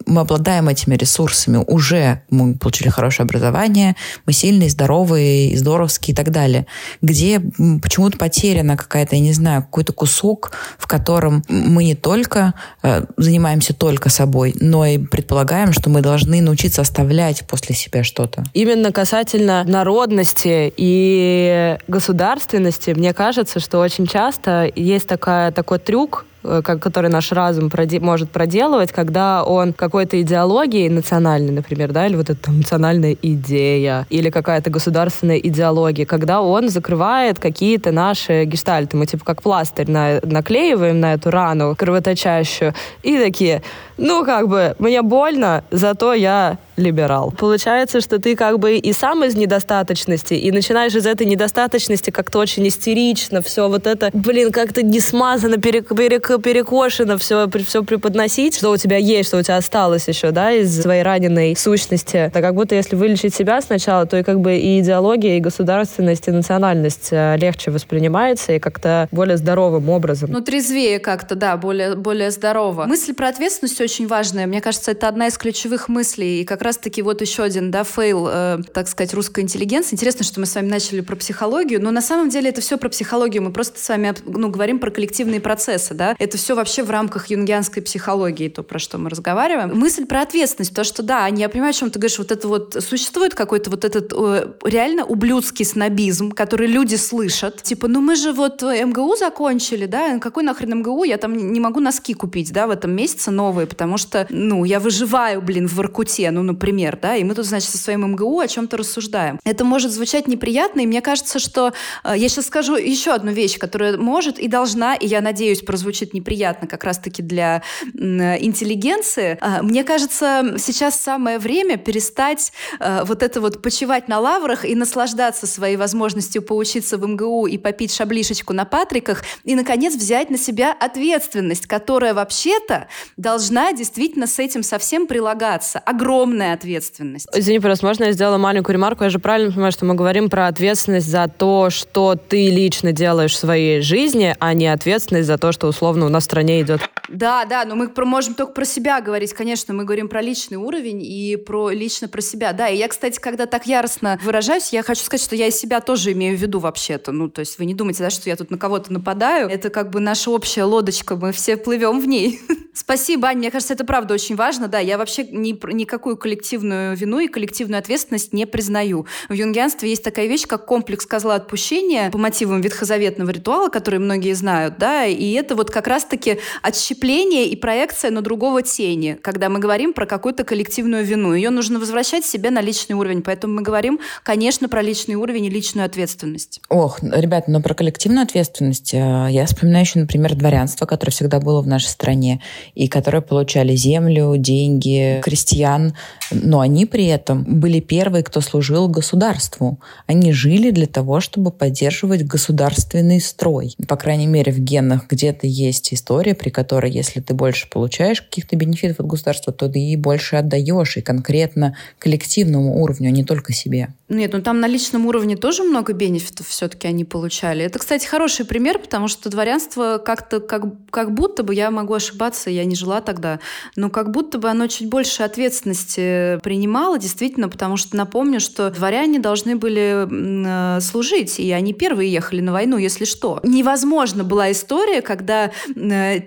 мы обладаем этими ресурсами, уже мы получили хорошее образование, мы сильные, здоровые, здоровские и так далее. Где почему-то потеряна какая-то, я не знаю, какой-то кусок, в котором мы не только э, занимаемся только собой, но и предполагаем, что мы должны научиться оставлять после себя что-то. Именно касательно народности и государственности, мне кажется, что очень часто есть такая, такой трюк, который наш разум проде может проделывать, когда он какой-то идеологией национальной, например, да, или вот эта национальная идея, или какая-то государственная идеология, когда он закрывает какие-то наши гештальты. Мы типа как пластырь на наклеиваем на эту рану кровоточащую, и такие, ну как бы, мне больно, зато я либерал. Получается, что ты как бы и сам из недостаточности, и начинаешь из этой недостаточности как-то очень истерично, все вот это, блин, как-то не смазано, перек, перек, перекошено все, все преподносить, что у тебя есть, что у тебя осталось еще, да, из своей раненой сущности. Это как будто если вылечить себя сначала, то и как бы и идеология, и государственность, и национальность э, легче воспринимается и как-то более здоровым образом. Ну, трезвее как-то, да, более, более здорово. Мысль про ответственность очень важная. Мне кажется, это одна из ключевых мыслей. И как раз раз-таки вот еще один, да, fail, э, так сказать, русской интеллигенции. Интересно, что мы с вами начали про психологию, но на самом деле это все про психологию. Мы просто с вами, ну, говорим про коллективные процессы, да. Это все вообще в рамках юнгианской психологии, то, про что мы разговариваем. Мысль про ответственность, то, что, да, я понимаю, о чем ты говоришь, вот это вот, существует какой-то вот этот э, реально ублюдский снобизм, который люди слышат. Типа, ну мы же вот МГУ закончили, да, какой нахрен МГУ, я там не могу носки купить, да, в этом месяце новые, потому что, ну, я выживаю, блин, в Воркуте, ну, например, да, и мы тут, значит, со своим МГУ о чем-то рассуждаем. Это может звучать неприятно, и мне кажется, что э, я сейчас скажу еще одну вещь, которая может и должна, и я надеюсь, прозвучит неприятно как раз-таки для интеллигенции. Э, мне кажется, сейчас самое время перестать э, вот это вот почивать на лаврах и наслаждаться своей возможностью поучиться в МГУ и попить шаблишечку на Патриках, и, наконец, взять на себя ответственность, которая вообще-то должна действительно с этим совсем прилагаться. Огромная ответственность. Извини, просто можно я сделала маленькую ремарку? Я же правильно понимаю, что мы говорим про ответственность за то, что ты лично делаешь в своей жизни, а не ответственность за то, что условно у нас в стране идет. Да, да, но мы можем только про себя говорить, конечно, мы говорим про личный уровень и про лично про себя. Да, и я, кстати, когда так яростно выражаюсь, я хочу сказать, что я из себя тоже имею в виду вообще-то. Ну, то есть вы не думайте, да, что я тут на кого-то нападаю. Это как бы наша общая лодочка, мы все плывем в ней. Спасибо, Аня, мне кажется, это правда очень важно. Да, я вообще ни, никакую коллективную вину и коллективную ответственность не признаю. В юнгианстве есть такая вещь, как комплекс козла отпущения по мотивам ветхозаветного ритуала, который многие знают, да, и это вот как раз-таки отщепление и проекция на другого тени, когда мы говорим про какую-то коллективную вину. Ее нужно возвращать себе на личный уровень, поэтому мы говорим, конечно, про личный уровень и личную ответственность. Ох, ребят, но про коллективную ответственность э, я вспоминаю еще, например, дворянство, которое всегда было в нашей стране, и которые получали землю, деньги, крестьян, но они при этом были первые, кто служил государству. Они жили для того, чтобы поддерживать государственный строй. По крайней мере, в генах где-то есть история, при которой, если ты больше получаешь каких-то бенефитов от государства, то ты и больше отдаешь, и конкретно коллективному уровню, а не только себе. Нет, ну там на личном уровне тоже много бенефитов все-таки они получали. Это, кстати, хороший пример, потому что дворянство как-то, как, как будто бы, я могу ошибаться, я не жила тогда, но как будто бы оно чуть больше ответственности принимала, действительно, потому что напомню, что дворяне должны были э, служить, и они первые ехали на войну, если что. Невозможно была история, когда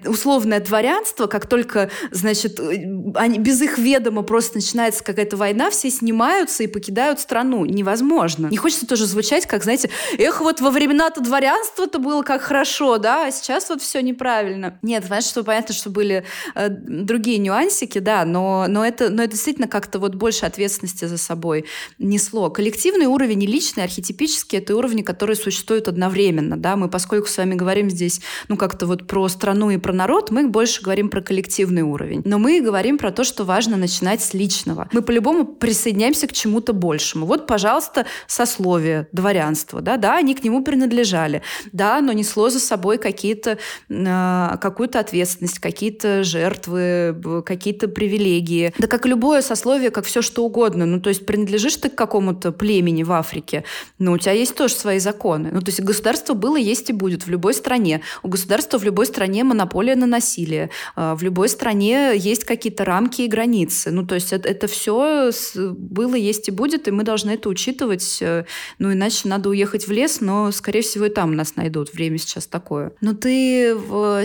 условное дворянство, как только, значит, э, они, без их ведома просто начинается какая-то война, все снимаются и покидают страну. Невозможно. Не хочется тоже звучать, как, знаете, эх, вот во времена-то дворянства-то было как хорошо, да, а сейчас вот все неправильно. Нет, знаешь, что понятно, что были э, другие нюансики, да, но, но, это, но это действительно как как-то вот больше ответственности за собой несло. Коллективный уровень и личный, архетипический, это уровни, которые существуют одновременно. Да? Мы, поскольку с вами говорим здесь ну как-то вот про страну и про народ, мы больше говорим про коллективный уровень. Но мы говорим про то, что важно начинать с личного. Мы по-любому присоединяемся к чему-то большему. Вот, пожалуйста, сословие, дворянство. Да, да, они к нему принадлежали. Да, но несло за собой какие-то, э, какую-то ответственность, какие-то жертвы, какие-то привилегии. Да как любое сословие как все что угодно. Ну, то есть принадлежишь ты к какому-то племени в Африке, но у тебя есть тоже свои законы. Ну, то есть государство было, есть и будет в любой стране. У государства в любой стране монополия на насилие. А, в любой стране есть какие-то рамки и границы. Ну, то есть это, это все было, есть и будет, и мы должны это учитывать. Э, ну, иначе надо уехать в лес, но, скорее всего, и там нас найдут. Время сейчас такое. Но ты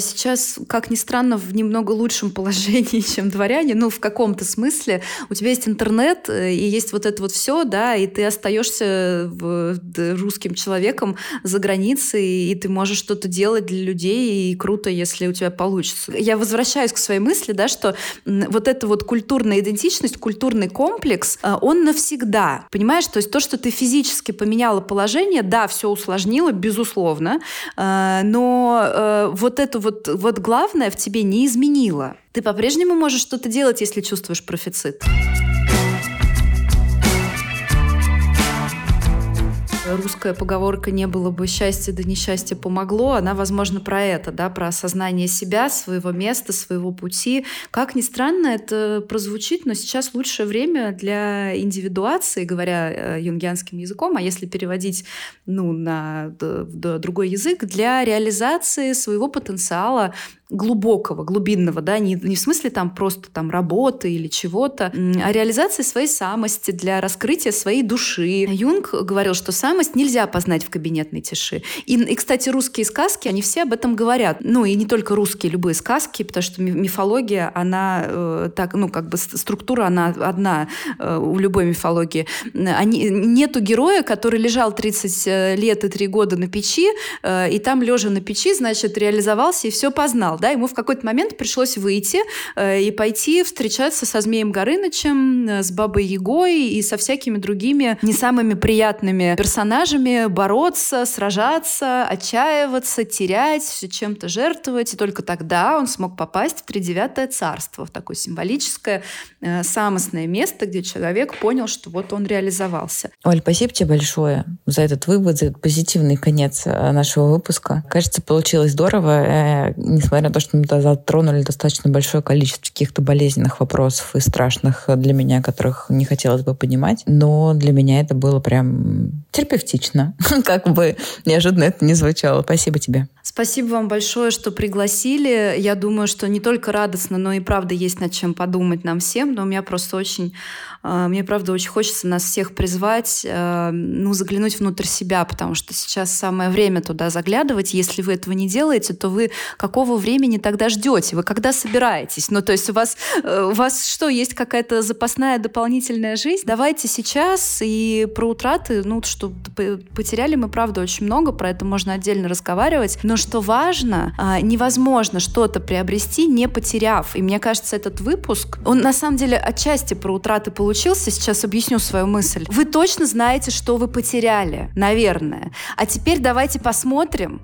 сейчас, как ни странно, в немного лучшем положении, чем дворяне. Ну, в каком-то смысле. У тебя есть интернет, э, и есть вот это вот все, да, и ты остаешься русским человеком за границей, и ты можешь что-то делать для людей, и круто, если у тебя получится. Я возвращаюсь к своей мысли, да, что вот эта вот культурная идентичность, культурный комплекс, э, он навсегда. Понимаешь, то есть то, что ты физически поменяла положение, да, все усложнило, безусловно, э, но вот это вот, вот главное в тебе не изменило. Ты по-прежнему можешь что-то делать, если чувствуешь профицит. Русская поговорка «не было бы счастья, да несчастье помогло», она, возможно, про это, да, про осознание себя, своего места, своего пути. Как ни странно это прозвучит, но сейчас лучшее время для индивидуации, говоря э, юнгианским языком, а если переводить ну, на другой язык, для реализации своего потенциала, глубокого, глубинного, да, не, не в смысле там просто там работы или чего-то, а реализации своей самости, для раскрытия своей души. Юнг говорил, что самость нельзя познать в кабинетной тиши. И, и, кстати, русские сказки, они все об этом говорят. Ну, и не только русские, любые сказки, потому что мифология, она э, так, ну, как бы структура, она одна э, у любой мифологии. Они, нету героя, который лежал 30 э, лет и 3 года на печи, э, и там, лежа на печи, значит, реализовался и все познал понимал, да, ему в какой-то момент пришлось выйти э, и пойти встречаться со Змеем Горынычем, э, с Бабой Егой и со всякими другими не самыми приятными персонажами, бороться, сражаться, отчаиваться, терять, чем-то жертвовать, и только тогда он смог попасть в тридевятое царство, в такое символическое, э, самостное место, где человек понял, что вот он реализовался. Оль, спасибо тебе большое за этот вывод, за этот позитивный конец э, нашего выпуска. Кажется, получилось здорово, э, несмотря на то, что мы затронули достаточно большое количество каких-то болезненных вопросов и страшных для меня, которых не хотелось бы понимать. Но для меня это было прям терапевтично, как бы неожиданно это не звучало. Спасибо тебе. Спасибо вам большое, что пригласили. Я думаю, что не только радостно, но и правда есть над чем подумать нам всем. Но у меня просто очень, а, мне правда очень хочется нас всех призвать, а, ну, заглянуть внутрь себя, потому что сейчас самое время туда заглядывать. Если вы этого не делаете, то вы какого времени тогда ждете? Вы когда собираетесь? Ну, то есть у вас, э, у вас что, есть какая-то запасная дополнительная жизнь? Давайте сейчас и про утраты, ну, что потеряли мы, правда, очень много, про это можно отдельно разговаривать, но что важно, а, невозможно что-то приобрести, не потеряв. И мне кажется, этот выпуск, он на самом деле отчасти про утраты получился. Сейчас объясню свою мысль. Вы точно знаете, что вы потеряли, наверное. А теперь давайте посмотрим,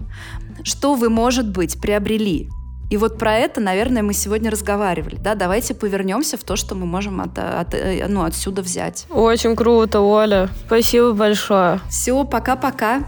что вы, может быть, приобрели. И вот про это, наверное, мы сегодня разговаривали. Да, давайте повернемся в то, что мы можем от, от, э, ну, отсюда взять. Очень круто, Оля. Спасибо большое. Все, пока-пока.